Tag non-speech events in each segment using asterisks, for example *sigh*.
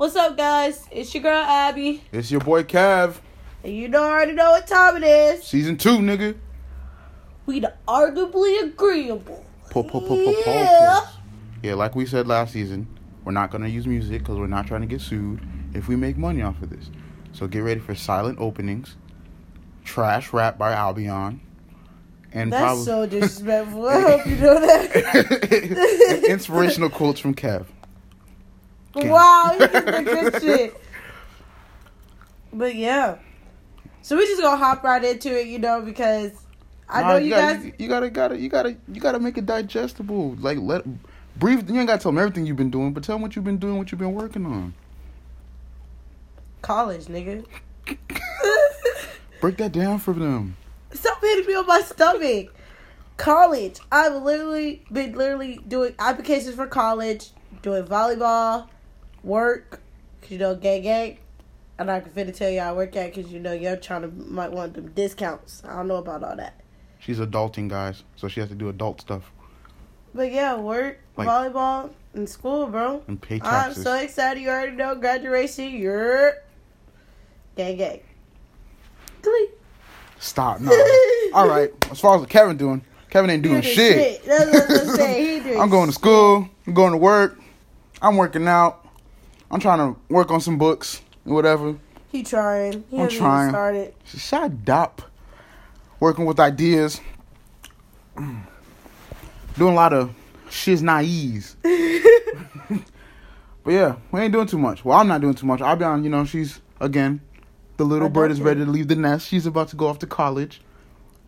What's up, guys? It's your girl Abby, It's your boy Cav, and you know already know what time it is. season two, nigga. We the arguably agreeable. Po- po- po- po- Yeah. Yeah, like we said last season, we're not gonna use music because we're not trying to get sued if we make money off of this. So get ready for silent openings, trash rap by Albion, and That's probably so disrespectful. *laughs* I hope you know that. *laughs* inspirational quotes from Kev. Wow, you just the good shit. But yeah, so we just gonna hop right into it, you know, because I Nah, know you gotta, guys. You, gotta, gotta, you gotta, you gotta make it digestible. Like let brief. You ain't gotta tell them everything you've been doing, but tell them what you've been doing, what you've been working on. College, nigga. Break that down for them. Stop hitting me on my stomach. College. I've literally been literally doing applications for college, doing volleyball, work, cause you know gang gang. I'm not gonna tell you I work at cause you know you're trying to might want them discounts. I don't know about all that. She's adulting, guys, so she has to do adult stuff But yeah, work, Like- volleyball, and school, bro. and pay taxes. I'm so excited. You already know graduation. You're gang gang. Glee. Stop. No. *laughs* All right. As far as what Kevin doing, Kevin ain't doing Doing shit. That's what I'm saying. He *laughs* doing I'm going to school. I'm going to work. I'm working out. I'm trying to work on some books or whatever. He trying. He I'm trying. started. Shut up. Working with ideas. *clears throat* Doing a lot of shiz naives. *laughs* but yeah, we ain't doing too much. Well, I'm not doing too much. I'll be on, you know, she's, again, the little bird is ready to leave the nest. She's about to go off to college,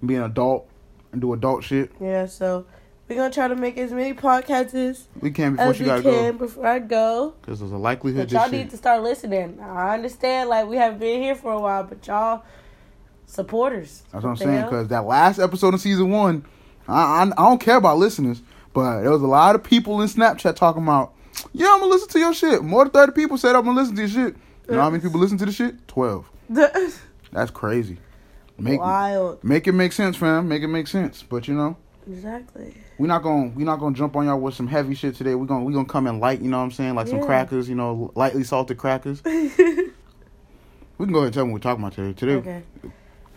be an adult, and do adult shit. Yeah, so we're gonna try to make as many podcasts We can before as she we gotta can go. before I go. Because there's a likelihood But y'all shit. need to start listening. I understand, like we haven't been here for a while, but y'all supporters. That's what I'm saying. Because that last episode of season one, I, I I don't care about listeners, but there was a lot of people in Snapchat talking about, yeah, I'm gonna listen to your shit. More than thirty people said I'm gonna listen to your shit. You know how many people listen to the shit? Twelve. *laughs* That's crazy. Make Wild. make it make sense, fam. Make it make sense. But you know, Exactly. we're not gonna we're not gonna jump on y'all with some heavy shit today. We're gonna we gonna come in light. You know what I'm saying? Like some crackers. You know, lightly salted crackers. *laughs* we can go ahead and tell them what we're talking about today. Today, okay.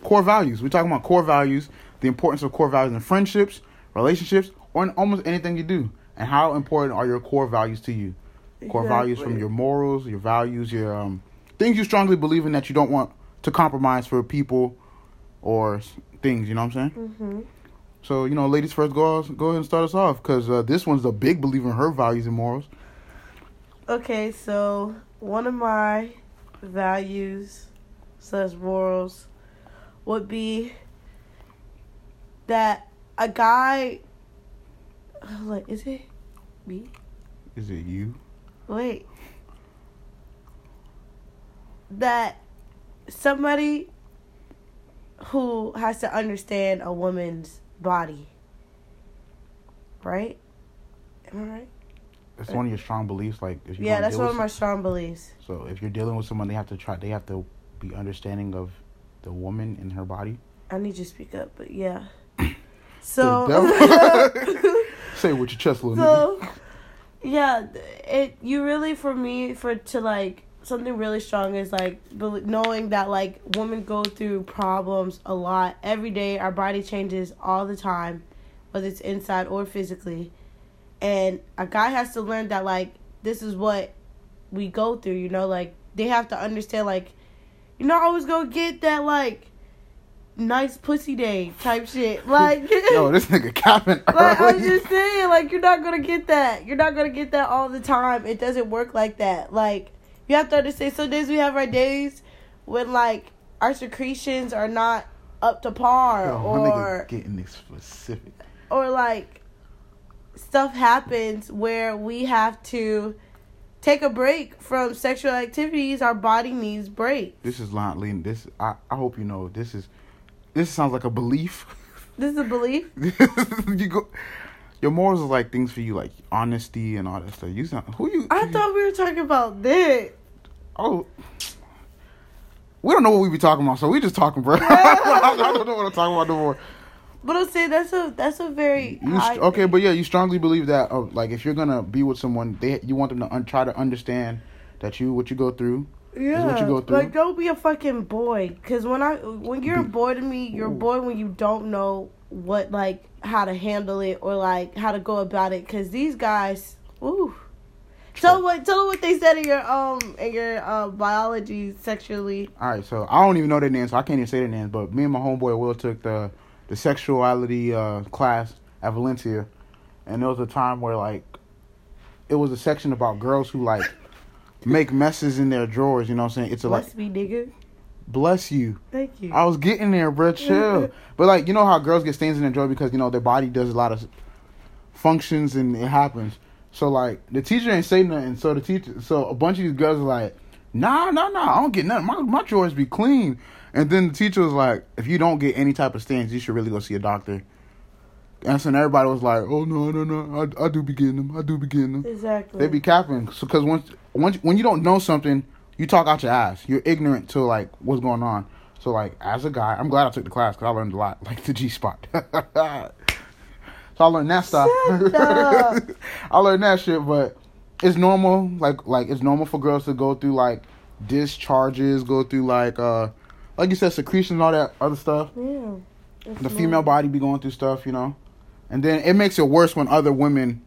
core values. We're talking about core values, the importance of core values in friendships, relationships, or in almost anything you do. And how important are your core values to you? Core values from your morals, your values, your um, things you strongly believe in that you don't want to compromise for people or things. You know what I'm saying? hmm So you know, ladies first, go go ahead and start us off because uh, this one's a big believer in her values and morals. Okay, so one of my values slash morals would be that a guy. *sighs* Like, is it me? Is it you? Wait. That somebody who has to understand a woman's body. Right? Am I right? It's one of your strong beliefs. Like if you Yeah, that's one of my strong beliefs. So if you're dealing with someone, they have to try. They have to be understanding of the woman and her body. I need you to speak up, but yeah. *coughs* So. *laughs* Say it with your chest, little nigga. so yeah, it you really for me for to like something really strong is like knowing that like women go through problems a lot every day. Our body changes all the time, whether it's inside or physically, and a guy has to learn that like this is what we go through. You know, like they have to understand like you're not always gonna get that like nice pussy day type shit. *laughs* Like Yo, this nigga *laughs* capping like I'm just saying, like you're not gonna get that. You're not gonna get that all the time. It doesn't work like that. Like you have to understand. Some days we have our days when like our secretions are not up to par, Yo, or getting this specific. or like stuff happens where we have to take a break from sexual activities. Our body needs break. This is not lean. This I, I hope you know. This is this sounds like a belief. This is a belief. *laughs* you go. Your morals are like things for you, like honesty and all that stuff. You sound who you? I thought we were talking about that. Oh, we don't know what we be talking about, so we just talking, bro. *laughs* I don't know what I'm talking about no more. But I'm saying that's a that's a very You okay, but yeah, you strongly believe that, uh, like, if you're gonna be with someone, they you want them to un- try to understand that you what you go through. Yeah, what you go through. like don't be a fucking boy. Cause when I when you're a boy to me, you're a boy when you don't know what like how to handle it or like how to go about it. Cause these guys, ooh. Tell what tell them what they said in your um in your uh, biology sexually. All right, so I don't even know their names, so I can't even say their names. But me and my homeboy Will took the the sexuality uh, class at Valencia, and there was a time where like it was a section about girls who like make messes in their drawers. You know what I'm saying? It's a like Bless me, nigga. Bless you. Thank you. I was getting there, bro. *laughs* Chill. but like you know how girls get stains in their drawer because you know their body does a lot of functions and it happens. So like the teacher ain't say nothing. So the teacher, so a bunch of these girls are like, nah, nah, nah, I don't get nothing. My my drawers be clean. And then the teacher was like, if you don't get any type of stains, you should really go see a doctor. And so everybody was like, oh no, no, no, I, I do be getting them. I do be getting them. exactly. They be capping. So because once once when you don't know something, you talk out your ass. You're ignorant to like what's going on. So like as a guy, I'm glad I took the class because I learned a lot, like the G spot. *laughs* so I learned that stuff. *laughs* I learned that shit, but it's normal. Like like it's normal for girls to go through like discharges, go through like uh like you said secretion and all that other stuff. yeah. The normal. female body be going through stuff, you know, and then it makes it worse when other women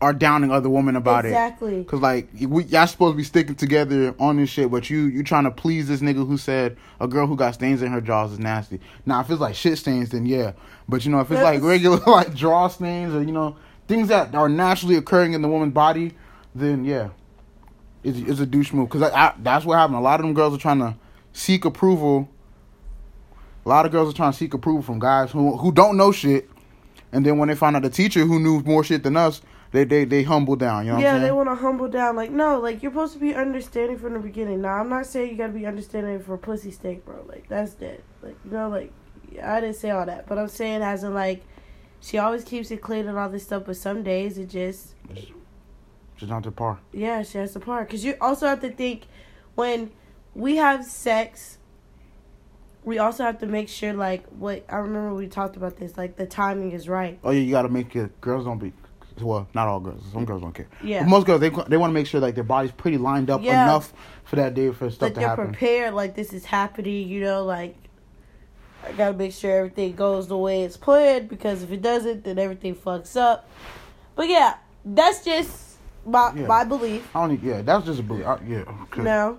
are downing other women about it. Exactly. Cause like we y'all supposed to be sticking together on this shit, but you you trying to please this nigga who said a girl who got stains in her jaws is nasty. Now if it's like shit stains, then yeah. But you know if it's like regular *laughs* like draw stains or you know things that are naturally occurring in the woman's body, then yeah, it's, it's a douche move. Cause I, I, that's what happened. A lot of them girls are trying to seek approval. A lot of girls are trying to seek approval from guys who who don't know shit, and then when they find out the teacher who knew more shit than us, they they they humble down. You know what yeah, they want to humble down. Like, no, like you're supposed to be understanding from the beginning. Now, I'm not saying you gotta be understanding for pussy steak, bro. Like, that's dead. Like, you know, like I didn't say all that, but I'm saying as in like, she always keeps it clean and all this stuff, but some days it just, she's not to par. yeah, she has to part. Cause you also have to think when we have sex. We also have to make sure, like, what I remember we talked about this, like, the timing is right. Oh yeah, you gotta make it. Girls don't be. Well, not all girls. Some girls don't care. Yeah. But most girls they they want to make sure like their body's pretty lined up Yeah. enough for that day for stuff like to they're happen. prepared, like this is happening, you know, like I gotta make sure everything goes the way it's planned because if it doesn't, then everything fucks up. But yeah, that's just my Yeah. my belief I don't. Yeah, that's just a belief. I, yeah. Okay. now.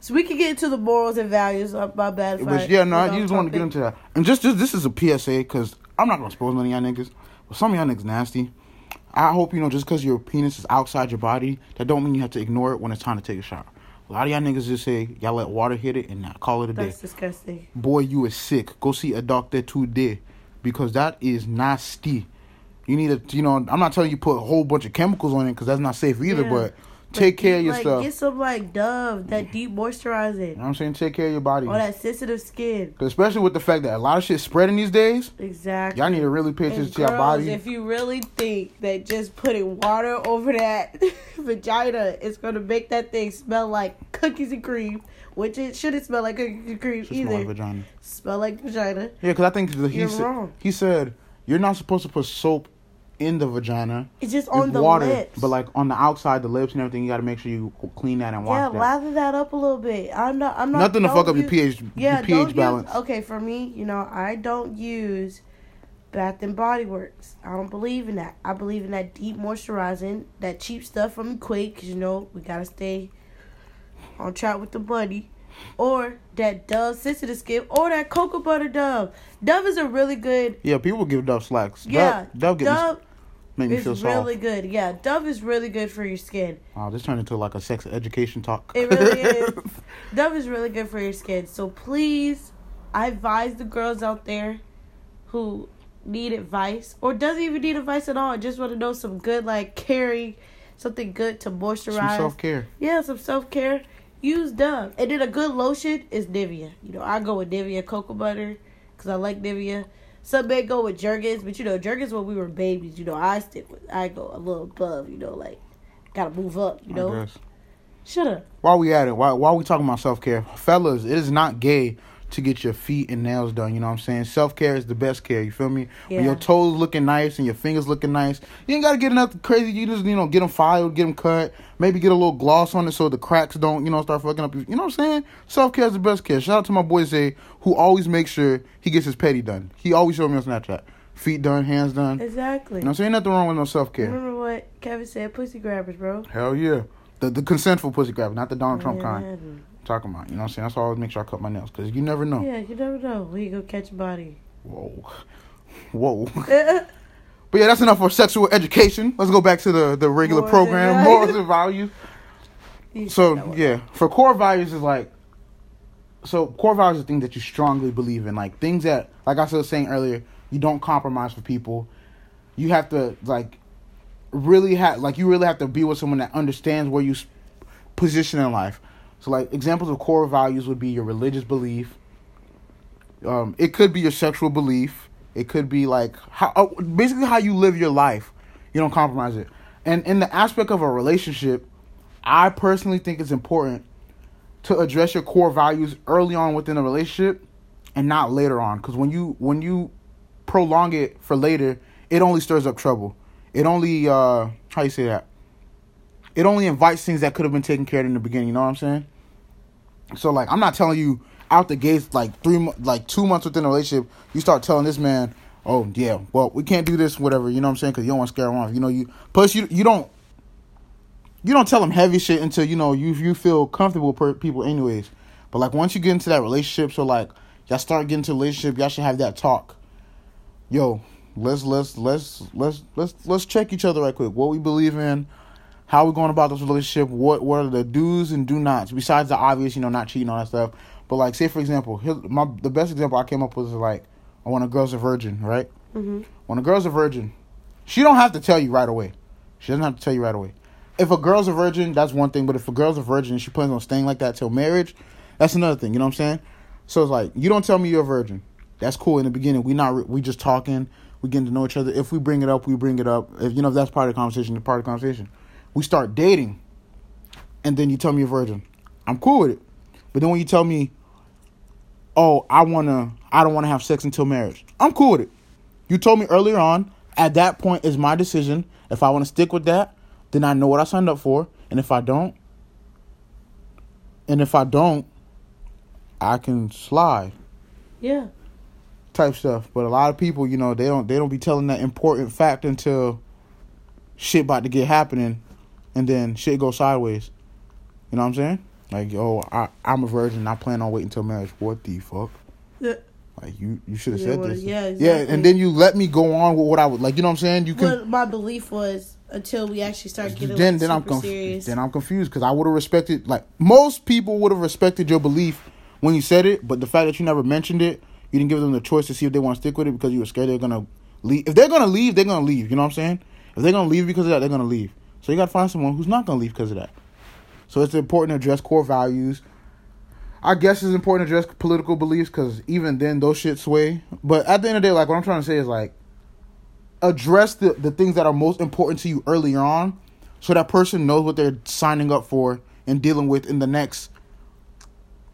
So we can get into the morals and values. Uh, my bad. if I yeah, no, you just want to get into that. And just, just this is a PSA because I'm not gonna expose none of y'all niggas. But some of y'all niggas nasty. I hope you know just because your penis is outside your body, that don't mean you have to ignore it when it's time to take a shower. A lot of y'all niggas just say y'all let water hit it and not call it a day. That's disgusting. boy, you is sick. Go see a doctor today because that is nasty. You need to, you know, I'm not telling you put a whole bunch of chemicals on it because that's not safe either. Yeah. But take care of your like. Get some like Dove, that deep you know moisturizing, what I'm saying? Take care of your body. or that sensitive skin. especially with the fact that a lot of shit is spreading these days, Exactly. y'all need to really pay attention to your body. If you really think that just putting water *laughs* over that *laughs* vagina is gonna make that thing smell like cookies and cream, which it shouldn't smell like cookies and cream Just smell like vagina. smell like vagina. Yeah, because I think the, he You're said wrong. he said you're not supposed to put soap in the vagina. It's just on the water, lips. but like on the outside, the lips and everything, you got to make sure you clean that and wash yeah, that. lather that up a little bit. I'm not. I'm not. Nothing to fuck up your pH, Yeah, your pH balance. Use, okay, for me, you know, I don't use Bath and Body Works. I don't believe in that. I believe in that deep moisturizing, that cheap stuff from Equate, because you know we gotta stay on track with the money. Or that Dove sensitive skin, or that cocoa butter Dove. Dove is a really good. Yeah, people give Dove slacks. Yeah, Dove, Dove, Dove make me feel soft. really good. Yeah, Dove is really good for your skin. Wow, this turned into like a sex education talk. It really *laughs* is. Dove is really good for your skin. So please, I advise the girls out there who need advice or doesn't even need advice at all, I just want to know some good like caring, something good to moisturize. Some self care. yeah, some self care. Use Dove, and then a good lotion is Nivea. You know, I go with Nivea cocoa butter because I like Nivea. Some may go with Jergens, but you know, Jergens when we were babies. You know, I stick with. I go a little above. You know, like gotta move up. You know, shut up. While we at it, while while we talking about self care, fellas, it is not gay to get your feet and nails done. You know what I'm saying? Self care is the best care. You feel me? Yeah. When your toes looking nice and your fingers looking nice, you ain't gotta get nothing crazy. You just you know get them filed, get them cut, maybe get a little gloss on it so the cracks don't you know start fucking up. You know what I'm saying? Self care is the best care. Shout out to my boy Zay who always makes sure he gets his petty done. He always show me on Snapchat, feet done, hands done. Exactly. You know what I'm saying? Nothing wrong with no self care. Remember what Kevin said? Pussy grabbers, bro. Hell yeah. The the consentful pussy grabber, not the Donald Trump kind. Talking about. You know what I'm saying? That's why I always make sure I cut my nails because you never know. Yeah, you never know. We go catch a body. Whoa, whoa. *laughs* but yeah, that's enough for sexual education. Let's go back to the the regular Morals program, values. morals and values. So yeah, for core values is like. So core values are things that you strongly believe in, like things that, like I was saying earlier, you don't compromise for people. You have to like really have like you really have to be with someone that understands where you position in life. So like examples of core values would be your religious belief. Um, it could be your sexual belief. It could be like how uh, basically how you live your life. You don't compromise it. And in the aspect of a relationship, I personally think it's important to address your core values early on within a relationship and not later on because when you when you prolong it for later it only stirs up trouble it only uh how you say that it only invites things that could have been taken care of in the beginning you know what i'm saying so like i'm not telling you out the gates like three like two months within a relationship you start telling this man oh yeah well we can't do this whatever you know what i'm saying because you don't want to scare him off you know you plus you you don't you don't tell them heavy shit until you know you you feel comfortable per people anyways. But like once you get into that relationship, so like y'all start getting to relationship, y'all should have that talk. Yo, let's let's let's let's let's let's check each other right quick. What we believe in, how are we going about this relationship, what what are the do's and do nots besides the obvious, you know, not cheating all that stuff. But like say for example, my the best example I came up with is like when a girl's a virgin, right? hmm When a girl's a virgin, she don't have to tell you right away. She doesn't have to tell you right away. If a girl's a virgin, that's one thing. But if a girl's a virgin and she plans on staying like that till marriage, that's another thing. You know what I'm saying? So it's like you don't tell me you're a virgin. That's cool in the beginning. We not re- we just talking. We getting to know each other. If we bring it up, we bring it up. If you know if that's part of the conversation, it's part of the conversation. We start dating, and then you tell me you're a virgin. I'm cool with it. But then when you tell me, oh, I wanna, I don't wanna have sex until marriage. I'm cool with it. You told me earlier on. At that point is my decision. If I want to stick with that, then I know what I signed up for. And if I don't, and if I don't, I can slide Yeah. type stuff. But a lot of people, you know, they don't they don't be telling that important fact until shit about to get happening, and then shit goes sideways. You know what I'm saying? Like, oh, I I'm a virgin. I plan on waiting until marriage. What the fuck? Yeah. Like you you should have Yeah, said well, this. yeah, Yeah, and then you let me go on with what I would like. You know what I'm saying? You can. What my belief was until we actually start getting then like, then I'm conf- serious. then I'm confused because I would have respected like most people would have respected your belief when you said it, but the fact that you never mentioned it, you didn't give them the choice to see if they want to stick with it because you were scared they're gonna leave. If they're gonna leave, they're gonna leave. You know what I'm saying? If they're gonna leave because of that, they're gonna leave. So you gotta find someone who's not gonna leave because of that. So it's important to address core values. I guess it's important to address political beliefs because even then those shit sway. But at the end of the day, like what I'm trying to say is like address the, the things that are most important to you earlier on so that person knows what they're signing up for and dealing with in the next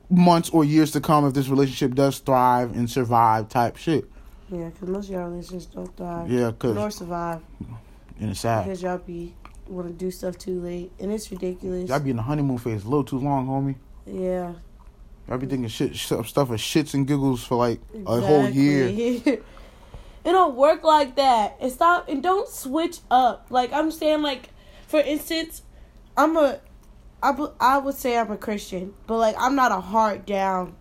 months or years to come if this relationship does thrive and survive type shit. yeah, because most of y'all relationships don't thrive. Yeah, cause Nor survive and it's sad. because y'all be want to do stuff too late, and it's ridiculous. Y'all be in the honeymoon phase a little too long, homie. yeah, Y'all be thinking shit, stuff of shits and giggles for like a whole year. *laughs* It don't work like that. And stop and don't switch up. Like I'm saying, like for instance, I'm a, I I would say I'm a Christian, but like I'm not a hard down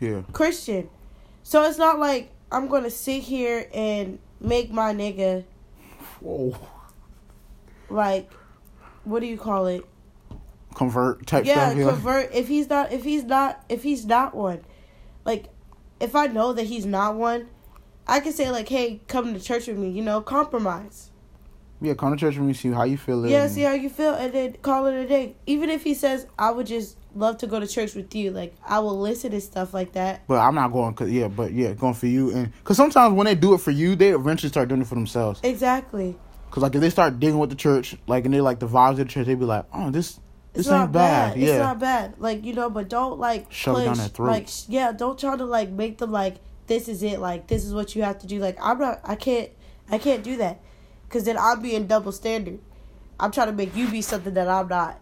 Yeah, Christian. So it's not like I'm gonna sit here and make my nigga whoa, like, what do you call it? convert type yeah, stuff. Yeah, convert. If he's not, if he's not, if he's not one, like, if I know that he's not one, I can say like, hey, come to church with me. You know, compromise. yeah. Come to church with me, see how you feel. Yeah, see how you feel, and then call it a day. Even if he says, I would just love to go to church with you, like I will listen and stuff like that. But I'm not going, cause yeah, but yeah, going for you, and cause sometimes when they do it for you, they eventually start doing it for themselves. Exactly. Cause like if they start digging with the church, like and they like the vibes of the church, they be like, oh, this This not ain't bad. It's Yeah. not bad. Like you know, but don't like Shove it down push. their throat. Like yeah, don't try to like make them like this is it. Like this is what you have to do. Like I'm not. I can't. I can't do that. Cause then I'm being double standard. I'm trying to make you be something that I'm not.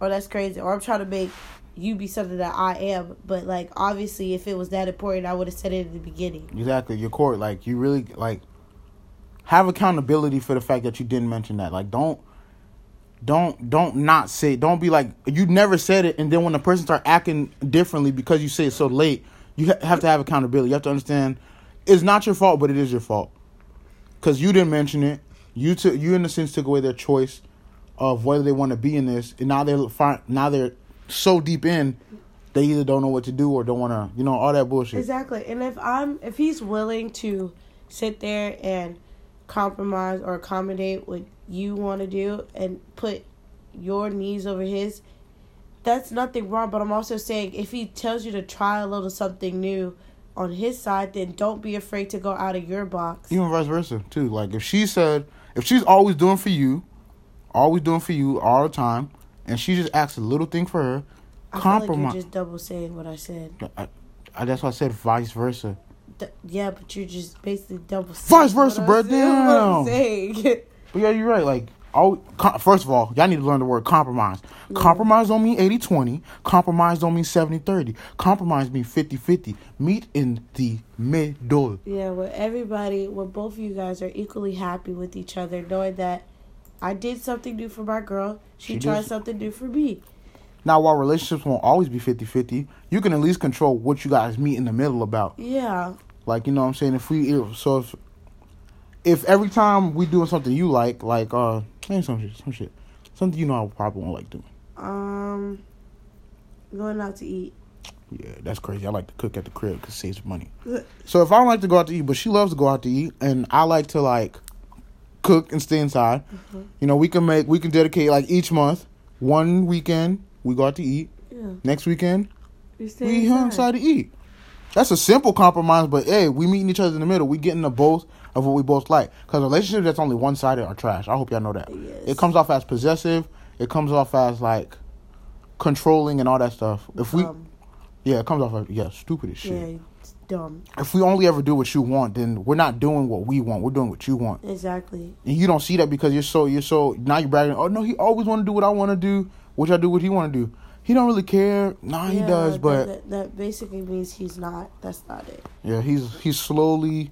Or that's crazy. Or I'm trying to make you be something that I am. But like obviously, if it was that important, I would have said it in the beginning. Exactly. Your court, like you really like have accountability for the fact that you didn't mention that. Like don't don't don't not say don't be like you never said it and then when the person start acting differently because you say it so late, you ha- have to have accountability. You have to understand it's not your fault, but it is your fault. Cuz you didn't mention it. You took you in a sense took away their choice of whether they want to be in this and now they're fi- now they're so deep in they either don't know what to do or don't want to, you know, all that bullshit. Exactly. And if I'm if he's willing to sit there and compromise or accommodate what you want to do and put your needs over his, that's nothing wrong. But I'm also saying if he tells you to try a little something new on his side, then don't be afraid to go out of your box. even vice versa too. Like if she said, if she's always doing for you, always doing for you all the time, and she just asks a little thing for her, I feel like compromise. you're just double saying what I said. I, I, that's why I said vice versa. D- yeah, but you're just basically double. Vice versa, bro. *laughs* Damn. But yeah, you're right. Like, all, com- first of all, y'all need to learn the word compromise. Compromise don't mean 80 20. Compromise don't mean 70 30. Compromise mean 50 50. Meet in the middle. Yeah, where everybody, where both of you guys are equally happy with each other, knowing that I did something new for my girl, she, She tried did. something new for me. Now, while relationships won't always be 50 50, you can at least control what you guys meet in the middle about. Yeah, Like you know what I'm saying? If we if, so if if every time we doing something you like, like uh some shit, some shit. Something you know I probably won't like doing. um, going out to eat. Yeah, that's crazy. I like to cook at the crib because it saves money. So if I don't like to go out to eat, but she loves to go out to eat, and I like to like cook and stay inside, you know, we can make we can dedicate like each month one weekend we go out to eat. Yeah, Next weekend we here inside to eat. That's a simple compromise, but hey, we meeting each other in the middle. We getting the both of what we both like. Because relationships that's only one sided are trash. I hope y'all know that. Yes. It comes off as possessive. It comes off as like controlling and all that stuff. If we, Um, yeah, it comes off as yeah, stupid as shit. yeah, it's dumb. If we only ever do what you want, then we're not doing what we want. We're doing what you want, Exactly. and you don't see that because you're so you're so now you're bragging. Oh no, he always want to do what I want to do, which I do what he want to do. He don't really care. Nah, he Yeah, does, but that, that basically means he's not. That's not it. yeah, he's he's slowly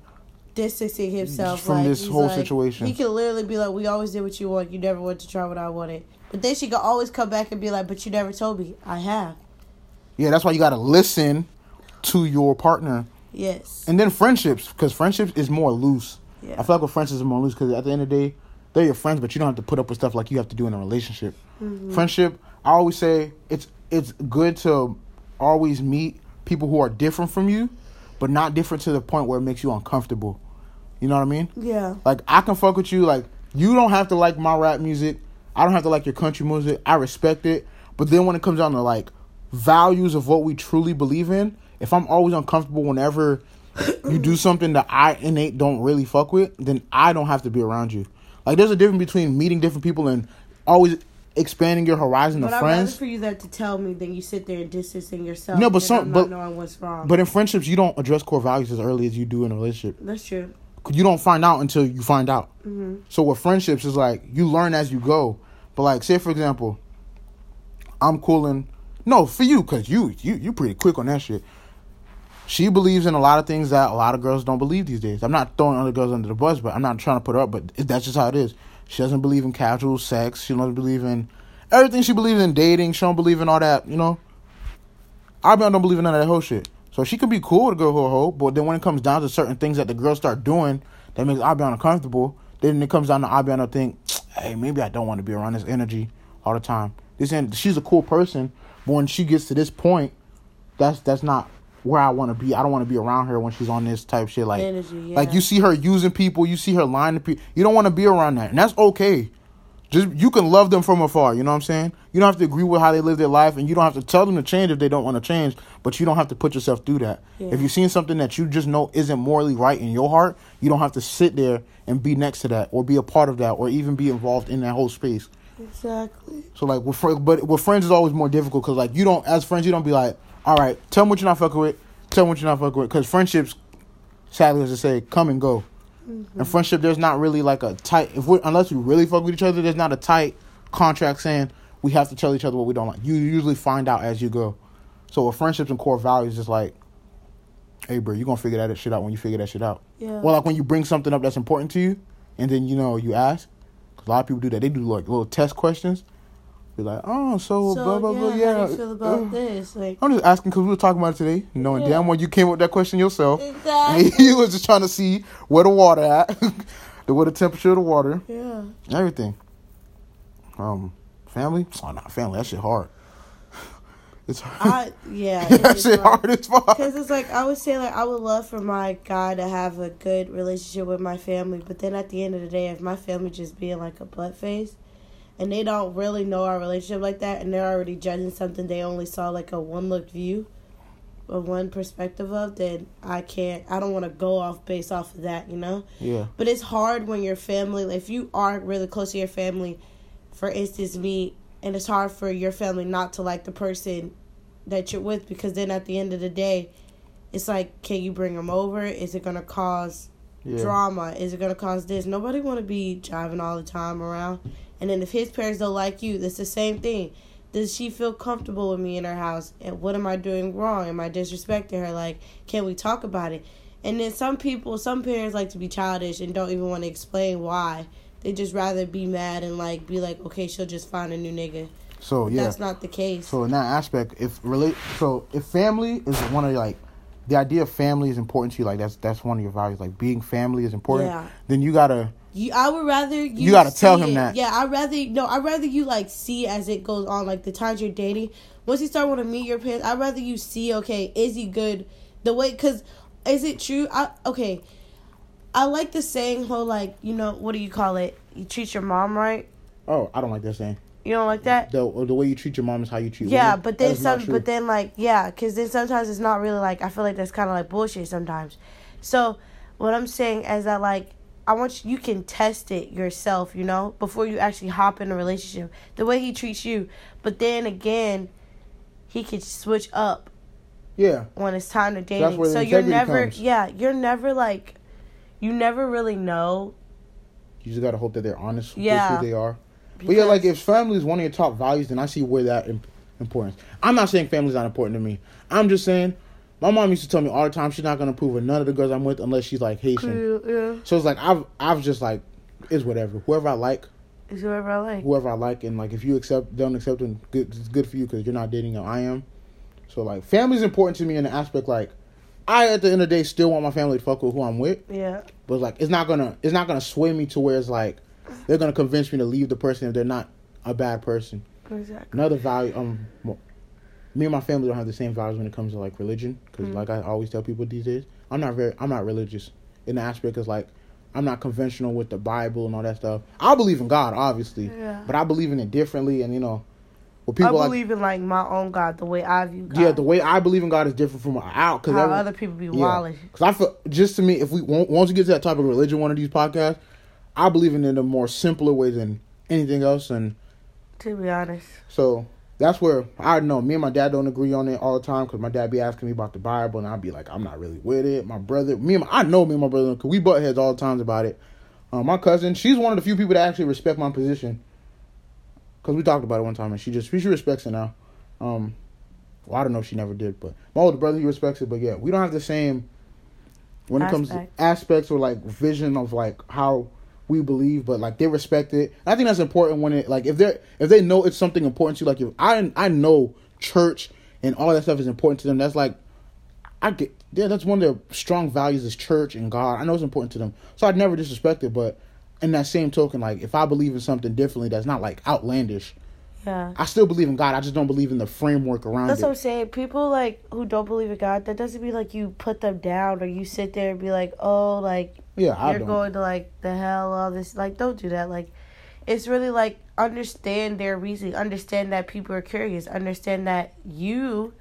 Distancing himself From like, this whole like- situation. He can literally be like, "We always did what you want. You never wanted to try what I wanted." But then she could always come back and be like, "But you never told me." I have. Yeah, that's why you got to listen to your partner. Yes. And then friendships, because friendships is more loose. Yeah. I feel like with friendships is more loose because at the end of the day, they're your friends, but you don't have to put up with stuff like you have to do in a relationship. Mm-hmm. Friendship, I always say it's it's good to always meet people who are different from you, but not different to the point where it makes you uncomfortable. You know what I mean? Yeah. Like I can fuck with you. Like you don't have to like my rap music. I don't have to like your country music. I respect it. But then when it comes down to like values of what we truly believe in, if I'm always uncomfortable whenever you do something that I innate don't really fuck with, then I don't have to be around you. Like there's a difference between meeting different people and always expanding your horizon But of I'd friends. for you that to tell me than you sit there and distancing yourself. No, but some- but- knowing what's wrong. But in friendships, you don't address core values as early as you do in a relationship. that's true. you don't find out until you find out. Mm-hmm. So with friendships, is like you learn as you go. But like, say for example, I'm cooling. No, for you, cause you you you pretty quick on that shit. She believes in a lot of things that a lot of girls don't believe these days. I'm not throwing other girls under the bus, but I'm not trying to put her up. But that's just how it is. She doesn't believe in casual sex. She doesn't believe in everything. She believes in dating. She don't believe in all that. You know. I don't believe in none of that whole shit. So she can be cool girl who a hoe, but then when it comes down to certain things that the girls start doing that makes Abiana uncomfortable, then it comes down to Abiana think, *tsk* hey, maybe I don't want to be around this energy all the time. This en- she's a cool person, but when she gets to this point, that's that's not where I want to be. I don't want to be around her when she's on this type shit. Like, Energy, yeah. like you see her using people, you see her lying to people. You don't want to be around that, and that's okay. Just you can love them from afar. You know what I'm saying? You don't have to agree with how they live their life, and you don't have to tell them to change if they don't want to change. But you don't have to put yourself through that. Yeah. If you're seeing something that you just know isn't morally right in your heart, you don't have to sit there and be next to that, or be a part of that, or even be involved in that whole space. Exactly. So like with fr- but with friends is always more difficult because like you don't as friends you don't be like, all right, tell me what you're not fucking with, tell me what you're not fucking with, because friendships, sadly as I say, come and go. Mm-hmm. And friendship, there's not really like a tight if we unless we really fuck with each other, there's not a tight contract saying we have to tell each other what we don't like. You usually find out as you go. So with friendships and core values, it's like, hey, bro, you're gonna figure that shit out when you figure that shit out. Yeah. Well, like when you bring something up that's important to you, and then you know you ask. 'Cause a lot of people do that. They do like little test questions. Be like, oh, so, so blah blah yeah, blah. how Yeah. do you feel about uh, this? Like I'm just asking because we were talking about it today, knowing Yeah. damn well you came up with that question yourself. exactly. *laughs* you was just trying to see where the water at, *laughs* the what the temperature of the water, yeah. everything. Um, family? Oh, nah, family. That shit hard. *laughs* It's hard. I yeah. that shit hard as fuck. Because it's like I would say like I would love for my guy to have a good relationship with my family, but then at the end of the day, if my family just being like a butt face, and they don't really know our relationship like that, and they're already judging something they only saw like a one look view, or one perspective of, then I can't. I don't want to go off based off of that, you know. Yeah. But it's hard when your family, if you are really close to your family, for instance, me, and it's hard for your family not to like the person that you're with because then at the end of the day, it's like, can you bring them over? Is it gonna cause Yeah. drama? Is it gonna cause this? Nobody want to be driving all the time around. And then if his parents don't like you, it's the same thing. Does she feel comfortable with me in her house? And what am I doing wrong? Am I disrespecting her? Like, can we talk about it? And then some people, some parents like to be childish and don't even want to explain why. They just rather be mad and like be like, okay, she'll just find a new nigga. So yeah. That's not the case. So in that aspect, if relate, so if family is one of like, the idea of family is important to you, like that's that's one of your values, like being family is important. Yeah. Then you gotta You, I would rather you. You gotta tell him it. that. Yeah, I rather no. I rather you like see as it goes on, like the times you're dating. Once you start wanting to meet your parents, I'd rather you see. Okay, is he good? The way, cause is it true? I okay. I like the saying, whole like you know what do you call it? You treat your mom right. Oh, I don't like that saying. You don't like that? The the way you treat your mom is how you treat. Yeah, women. but then some, but then like yeah, because then sometimes it's not really like I feel like that's kind of like bullshit sometimes. So what I'm saying is that like I want you, you can test it yourself, you know, before you actually hop in a relationship. The way he treats you, but then again, he could switch up yeah, when it's time to dating. So you're never comes. yeah, you're never like you never really know. you just gotta hope that they're honest Yeah. with who they are. But yeah, because- like if family is one of your top values, then I see where that im- importance. I'm not saying family's not important to me. I'm just saying my mom used to tell me all the time she's not gonna approve of none of the girls I'm with unless she's like Haitian. yeah, So it's like I've I've just like it's whatever. Whoever I like, it's whoever I like. whoever I like, and like if you accept don't accept them, good it's good for you because you're not dating them. I am. So like family's important to me in the aspect like I at the end of the day still want my family to fuck with who I'm with, Yeah, but like it's not gonna it's not gonna sway me to where it's like they're gonna convince me to leave the person if they're not a bad person. exactly. Another value um. Me and my family don't have the same values when it comes to like religion, because Mhm. like I always tell people these days, I'm not very, I'm not religious in the aspect of like, I'm not conventional with the Bible and all that stuff. I believe in God, obviously, Yeah. but I believe in it differently, and you know, I people like, believe in like my own God, the way I view God. yeah, the way I believe in God is different from out because how other people be wallish. Because I feel just to me, if we once we get to that topic of religion, one of these podcasts, I believe in it in a more simpler way than anything else, and To be honest, so that's where I know me and my dad don't agree on it all the time because my dad be asking me about the Bible and I'd be like, I'm not really with it. My brother, me and my, I know me and my brother because we butt heads all the times about it. Uh, my cousin, she's one of the few people that actually respect my position because we talked about it one time and she just she respects it now. Um, well, I don't know if she never did, but my older brother he respects it. But yeah, we don't have the same when it comes to aspects or like vision of like how we believe, but like they respect it. And I think that's important when it like if they if they know it's something important to you. Like if I I know church and all that stuff is important to them. That's like I get yeah, that's one of their strong values is church and God. I know it's important to them, so I'd never disrespect it. But in that same token, like if I believe in something differently that's not like outlandish, yeah. I still believe in God. I just don't believe in the framework around That's it. what I'm saying. People like who don't believe in God, that doesn't mean like you put them down or you sit there and be like, oh, like yeah, I you're don't. going to like the hell, all this. Like, don't do that. Like, it's really like understand their reasoning, understand that people are curious, understand that you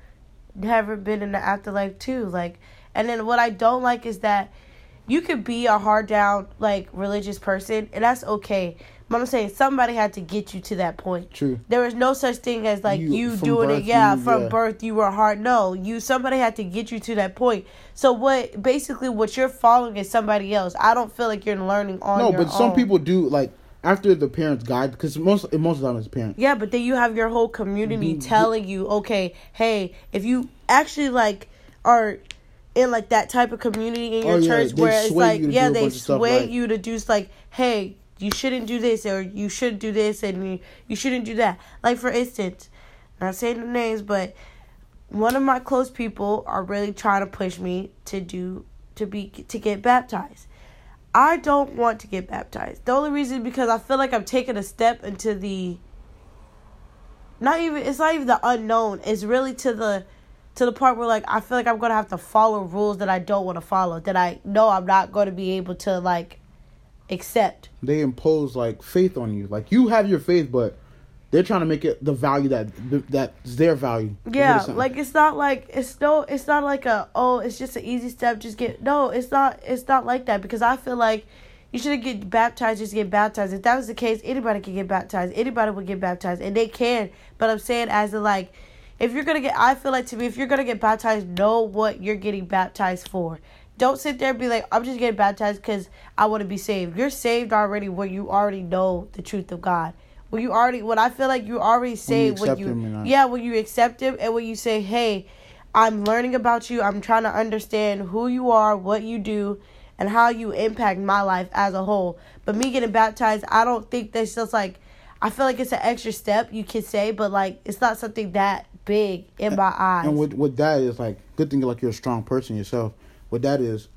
haven't been in the afterlife too. Like, and then what I don't like is that you could be a hard down like religious person, and that's okay. But I'm saying somebody had to get you to that point. True. There was no such thing as like You- you, doing it. Yeah, you- from yeah. birth you were hard. No, you somebody had to get you to that point. So what? Basically, what you're following is somebody else. I don't feel like you're learning on No, but some people do like after the parents guide because most most of the time it's parents. Yeah, but then you have your whole community telling you, okay, hey, if you actually like are in like that type of community in oh, your Oh, church they where it's like, yeah, they sway like- you to do like, hey, you shouldn't do this or you should do this and you, you shouldn't do that. Like for instance, not saying the names, but one of my close people are really trying to push me to do to be to get baptized. I don't want to get baptized. The only reason is because I feel like I'm taking a step into the not even it's not even the unknown. It's really to the to the part where like I feel like I'm gonna have to follow rules that I don't want to follow. That I know I'm not gonna be able to like accept. They impose like faith on you. Like you have your faith, but they're trying to make it the value that that's their value. Yeah, like it's not like it's no, it's not like a oh, it's just an easy step. Just get no, it's not. It's not like that because I feel like you shouldn't get baptized. Just get baptized. If that was the case, anybody could get baptized. Anybody would get baptized, and they can. But I'm saying as in like, if you're gonna get, I feel like to me, if you're gonna get baptized, know what you're getting baptized for. Don't sit there and be like, I'm just getting baptized because I want to be saved. You're saved already when you already know the truth of God. When you already, when I feel like you already saved when you, and not- yeah, when you accept him and when you say, hey, I'm learning about you. I'm trying to understand who you are, what you do, and how you impact my life as a whole. But me getting baptized, I don't think that's just like, I feel like it's an extra step you could say, but like it's not something that big in my eyes. And with with that is like good thing like you're a strong person yourself. What that is,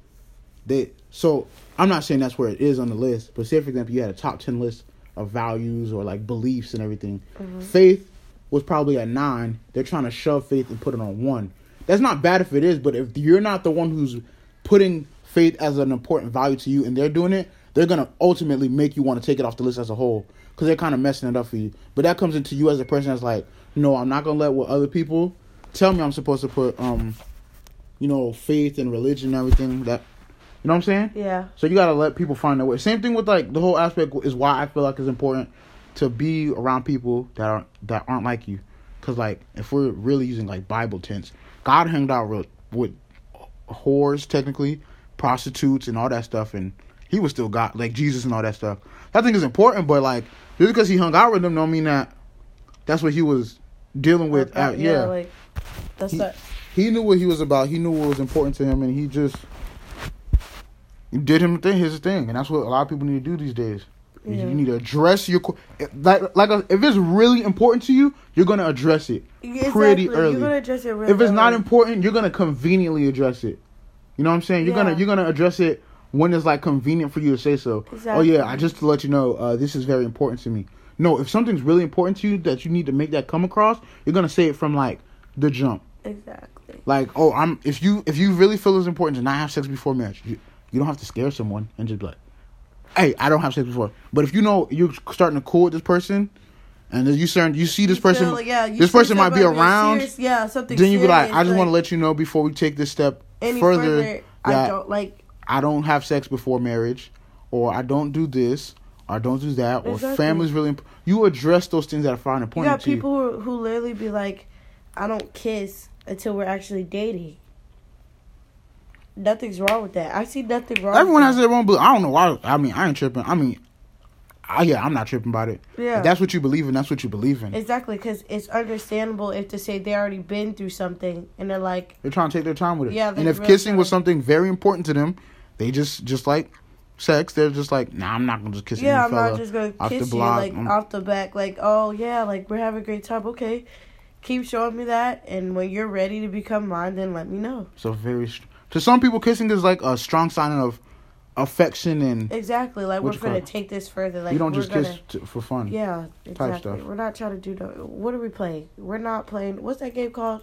they so I'm not saying that's where it is on the list, but say for example you had a top ten list of values or like beliefs and everything. Faith was probably at nine. They're trying to shove faith and put it on one. That's not bad if it is, but if you're not the one who's putting faith as an important value to you and they're doing it, they're gonna ultimately make you want to take it off the list as a whole because they're kind of messing it up for you. But that comes into you as a person that's like, no, I'm not gonna let what other people tell me I'm supposed to put, um, you know, faith and religion and everything. That you know what I'm saying? yeah. So you gotta let people find their way. Same thing with like the whole aspect is why I feel like it's important to be around people that aren't that aren't like you. Cause like if we're really using like Bible tense, God hanged out with, with whores technically, prostitutes and all that stuff, and he was still God like Jesus and all that stuff. I think it's important, but like just because he hung out with them don't mean that that's what he was dealing with. Okay, at, yeah, like that's He- not. He knew what he was about. He knew what was important to him, and he just did him thing, his thing, and that's what a lot of people need to do these days. You- Yeah. You need to address your like like a, if it's really important to you, you're gonna address it Exactly. pretty early. You're gonna address it real if it's not important, you're gonna conveniently address it. You know what I'm saying? You're gonna you're gonna address it when it's like convenient for you to say so. Oh yeah, I just to let you know, uh, this is very important to me. No, if something's really important to you that you need to make that come across, you're gonna say it from like the jump. Exactly. Like, oh, I'm if you if you really feel it's important to not have sex before marriage, you, you don't have to scare someone and just be like, hey, I don't have sex before. But if you know you're starting to cool with this person, and then you start you see this You person, feel yeah, this person might be around, serious- yeah, something. then you be like, I just want to let you know before we take this step any further, further. I don't like. I don't have sex before marriage, or I don't do this, or I don't do that, or Exactly. family's really. Imp- you address those things that are far You got to you. people who who literally be like, I don't kiss until we're actually dating. Nothing's wrong with that. I see nothing wrong. Everyone has their own belief. I don't know why. I mean, I ain't tripping. I mean, I, yeah, I'm not tripping about it. Yeah. If that's what you believe in. That's what you believe in. Exactly, because it's understandable if to say they already been through something and they're like, They're trying to take their time with it. Yeah, and if really kissing was something very important to them, they just just like sex. They're just like, nah, I'm not gonna just kiss you. yeah, any I'm fella not just gonna off the kiss you like Mm. off the back, like oh yeah, like we're having a great time. Okay, keep showing me that, and when you're ready to become mine, then let me know. So very. To some people, kissing is like a strong sign of affection, and Exactly, like we're gonna take this further. Like you don't just gonna, kiss t- for fun. Yeah, exactly. stuff. We're not trying to do no. What are we playing? We're not playing. What's that game called?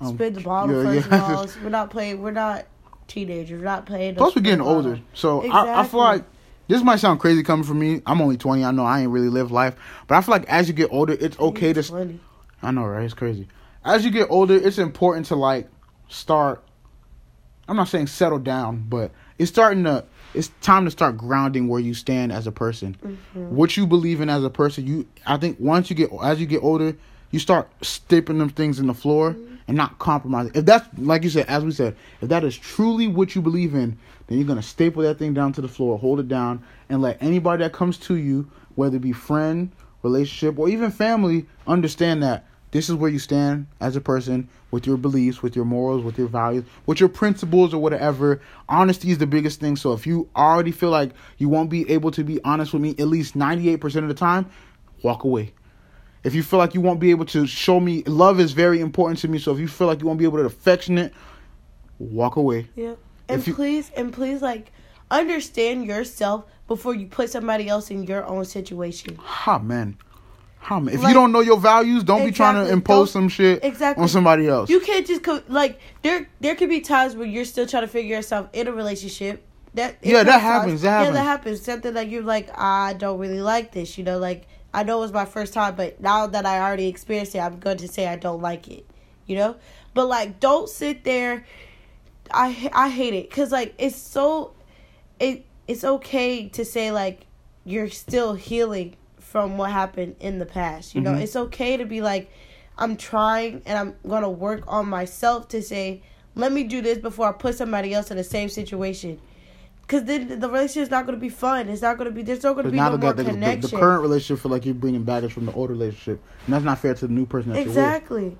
Um, Spin the ball, yeah, first yeah. balls. *laughs* We're not playing. We're not teenagers. We're not playing. Plus, we're getting older, so I, I feel like this might sound crazy coming from me. I'm only 20. I know I ain't really lived life, but I feel like as you get older, it's okay to. 20. I know, right? It's crazy. As you get older, it's important to like start. I'm not saying settle down, but it's starting to it's time to start grounding where you stand as a person. Mm-hmm. What you believe in as a person. You, I think, once you get as you get older, you start stepping them things in the floor Mm-hmm. and not compromising. If that's like you said, as we said, if that is truly what you believe in, then you're gonna staple that thing down to the floor, hold it down, and let anybody that comes to you, whether it be friend, relationship, or even family, understand that this is where you stand as a person with your beliefs, with your morals, with your values, with your principles, or whatever. Honesty is the biggest thing. So if you already feel like you won't be able to be honest with me at least 98% of the time, walk away. If you feel like you won't be able to show me love is very important to me, so if you feel like you won't be able to affectionate, walk away. Yeah. And you- please, and please, like, understand yourself before you put somebody else in your own situation. Ha man. Man. If Like- you don't know your values, don't be trying to impose some shit Exactly. on somebody else. You can't just co- like there. There could be times where you're still trying to figure yourself in a relationship. That Yeah, that happens, that Yeah, happens. that happens. Something like you're like, I don't really like this. You know, like I know it was my first time, but now that I already experienced it, I'm going to say I don't like it. You know, but like, don't sit there. I I hate it because like it's so, it it's okay to say like you're still healing from what happened in the past. You know, Mhm. it's okay to be like, I'm trying and I'm gonna work on myself to say, let me do this before I put somebody else in the same situation. Cause then the relationship's not gonna be fun. It's not gonna be. There's not gonna be now no more the, the, connection. the current relationship feel like you're bringing baggage from the old relationship, and that's not fair to the new person that you're with. Exactly.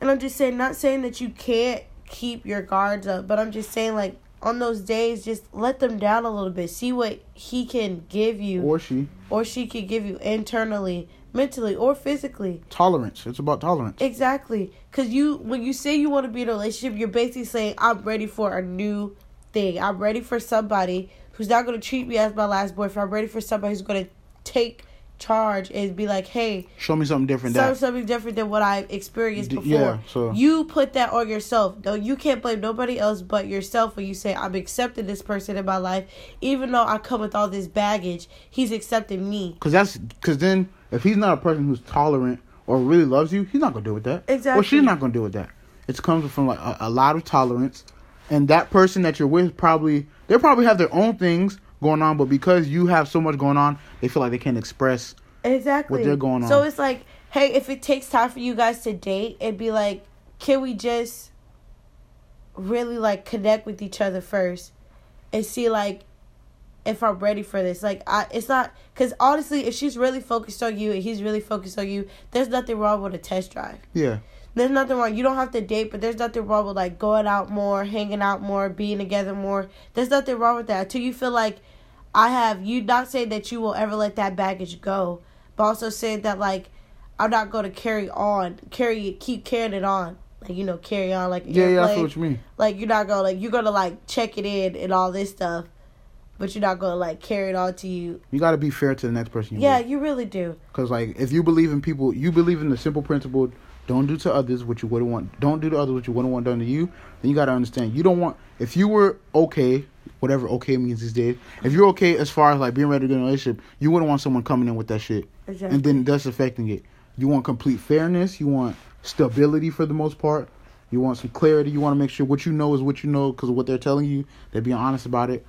And I'm just saying, not saying that you can't keep your guards up, but I'm just saying, like, on those days, just let them down a little bit. See what he can give you Or she or she can give you internally, mentally, or physically. tolerance. It's about tolerance. Exactly. Because you, when you say you want to be in a relationship, you're basically saying, I'm ready for a new thing. I'm ready for somebody who's not going to treat me as my last boyfriend. I'm ready for somebody who's going to take charge and be like, hey, Show me something different. Show something different than what I've experienced before. yeah, so- You put that on yourself. No, you can't blame nobody else but yourself when you say, I'm accepting this person in my life. Even though I come with all this baggage, he's accepting me. Cause that's cause then if he's not a person who's tolerant or really loves you, he's not gonna deal with that. Or Exactly. she's not gonna deal with that. It comes from like a, a lot of tolerance, and that person that you're with probably they probably have their own things going on, but because you have so much going on, they feel like they can't express. Exactly. what they're going on. So it's like, hey, if it takes time for you guys to date, it'd be like, can we just really like connect with each other first and see like if I'm ready for this? Like, I it's not because honestly, if she's really focused on you and he's really focused on you, there's nothing wrong with a test drive. Yeah, There's nothing wrong. You don't have to date, but there's nothing wrong with like going out more, hanging out more, being together more. There's nothing wrong with that until you feel like I have. You not saying that you will ever let that baggage go, but also saying that like I'm not going to carry on, carry it, keep carrying it on, like you know, carry on like yeah, yeah. I feel what you mean. Like you're not gonna like you're gonna like check it in and all this stuff, but you're not gonna like carry it on to you. You got to be fair to the next person. You Yeah, with. you really do. Cause like if you believe in people, you believe in the simple principle: don't do to others what you wouldn't want. Don't do to others what you wouldn't want done to you. Then you gotta understand you don't want. If you were okay, whatever okay means these days. If you're okay as far as like being ready to get in a relationship, you wouldn't want someone coming in with that shit, Exactly. and then that's affecting it. You want complete fairness. You want stability for the most part. You want some clarity. You want to make sure what you know is what you know because of what they're telling you. They're being honest about it,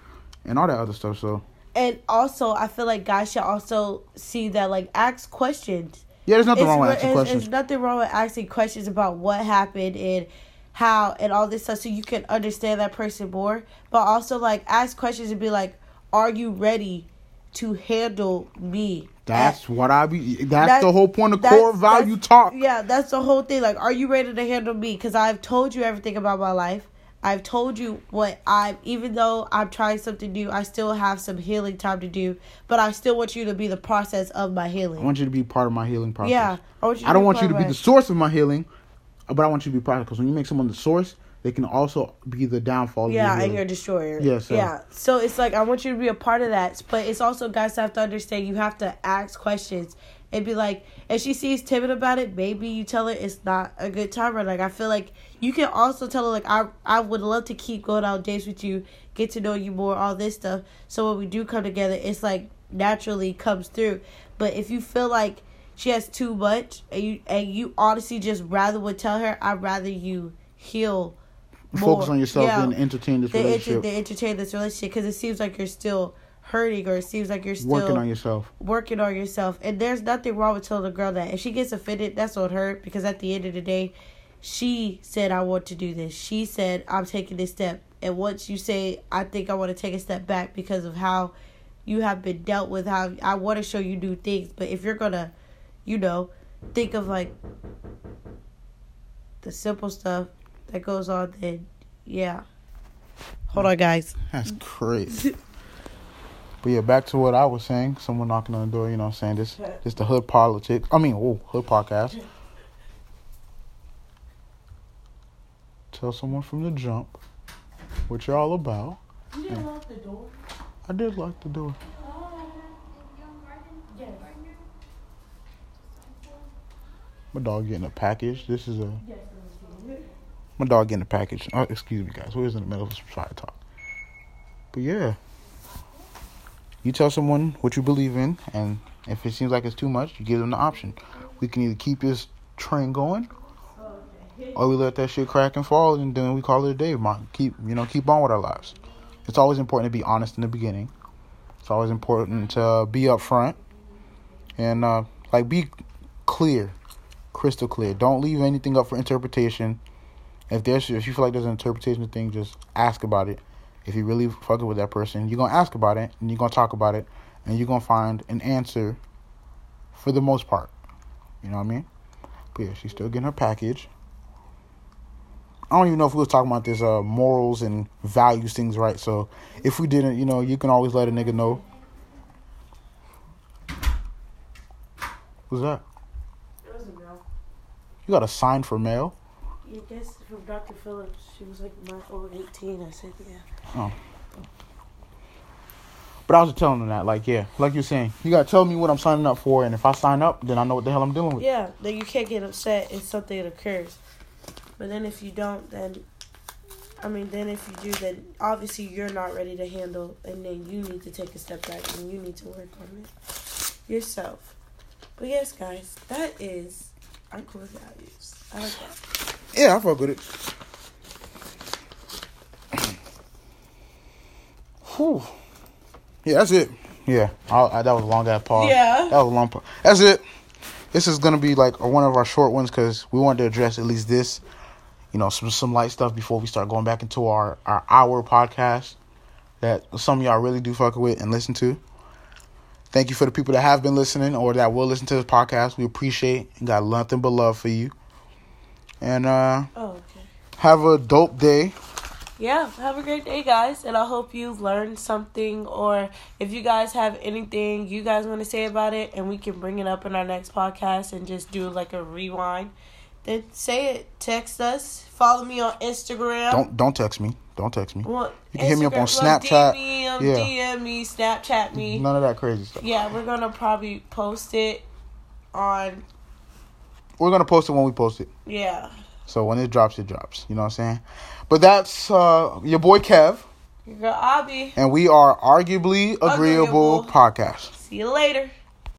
and all that other stuff. So And also, I feel like guys should also see that like ask questions. Yeah, there's nothing It's, wrong with asking it's, questions. it's nothing wrong with asking questions about what happened and how and all this stuff, so you can understand that person more. But also, like, ask questions and be like, "Are you ready to handle me?" That's what I be. That's, That's- the whole point of core value talk. Yeah, that's the whole thing. Like, are you ready to handle me? Because I've told you everything about my life. I've told you what I've, even though I'm trying something new, I still have some healing time to do. But I still want you to be the process of my healing. I want you to be part of my healing process. Yeah, I want I don't want you to be the source of my healing, but I want you to be part because when you make someone the source, they can also be the downfall. of Yeah, your and your destroyer. Yeah, so- Yeah. So it's like I want you to be a part of that, but it's also guys have to understand you have to ask questions and be like, if she sees timid about it, maybe you tell her it's not a good time. Or like I feel like you can also tell her like I I would love to keep going on dates with you, get to know you more, all this stuff. So when we do come together, it's like naturally comes through. But if you feel like she has too much and you and you honestly just rather would tell her, I'd rather you heal Focus on yourself Yeah. and entertain this relationship. enter, they entertain this relationship because it seems like you're still hurting or it seems like you're still Working on yourself. working on yourself. And there's nothing wrong with telling a girl that. If she gets offended, that's on her because at the end of the day, she said, I want to do this. She said, I'm taking this step. And once you say, I think I want to take a step back because of how you have been dealt with, how I want to show you new things. But if you're going to, you know, think of like the simple stuff that goes on, then yeah. Hold on, guys. That's crazy. but yeah, back to what I was saying. Someone knocking on the door, you know what I'm saying? This this the hood politics. I mean, oh, hood podcast. Tell someone from the jump what you're all about. You didn't lock the door. I did lock the door. Yes. My dog getting a package. This is a Yes. my dog getting a package. Oh, excuse me, guys. We're in the middle of some side talk. But yeah, you tell someone what you believe in, and if it seems like it's too much, you give them the option. We can either keep this train going, or we let that shit crack and fall, and then we call it a day. Keep you know keep on with our lives. It's always important to be honest in the beginning. It's always important to be upfront and uh, like be clear, crystal clear. Don't leave anything up for interpretation. If there's if you feel like there's an interpretation thing, just ask about it. If you really fucking with that person, you're gonna ask about it and you're gonna talk about it and you're gonna find an answer for the most part. You know what I mean? But yeah, she's still getting her package. I don't even know if we was talking about this uh morals and values things right. So if we didn't, you know, you can always let a nigga know. What's that? It was a girl. You got a sign for mail? I guess from Dr. Phillips. She was like my over 18. I said, yeah. Oh. But I was telling them that, like, yeah, like you're saying, you gotta tell me what I'm signing up for, and if I sign up, then I know what the hell I'm dealing with. Yeah, then you can't get upset if something occurs. But then if you don't, then, I mean, then if you do, then obviously you're not ready to handle, and then you need to take a step back and you need to work on it yourself. But yes, guys, that is our core values. I like that. Yeah, I fuck with it. *clears throat* Whew. Yeah, that's it. Yeah, I, I, that was a long ass pause. Yeah. that was a long pause. That's it. This is gonna be like one of our short ones because we wanted to address at least this, you know, some some light stuff before we start going back into our our hour podcast that some of y'all really do fuck with and listen to. Thank you for the people that have been listening or that will listen to this podcast. We appreciate and got nothing but love for you. And uh Oh, okay. have a dope day. Yeah, have a great day, guys, and I hope you've learned something. Or if you guys have anything you guys want to say about it, and we can bring it up in our next podcast and just do like a rewind, then say it. Text us. Follow me on Instagram. Don't don't text me. Don't text me. Well, You can hit me up on Snapchat. DM um, Yeah. DM me, Snapchat me. None of that crazy stuff. Yeah, we're gonna probably post it on. We're gonna post it when we post it. Yeah, So when it drops, it drops. You know what I'm saying? But that's uh your boy Kev, your girl Abby. and we are arguably agreeable, Agreeable. podcast. See you later.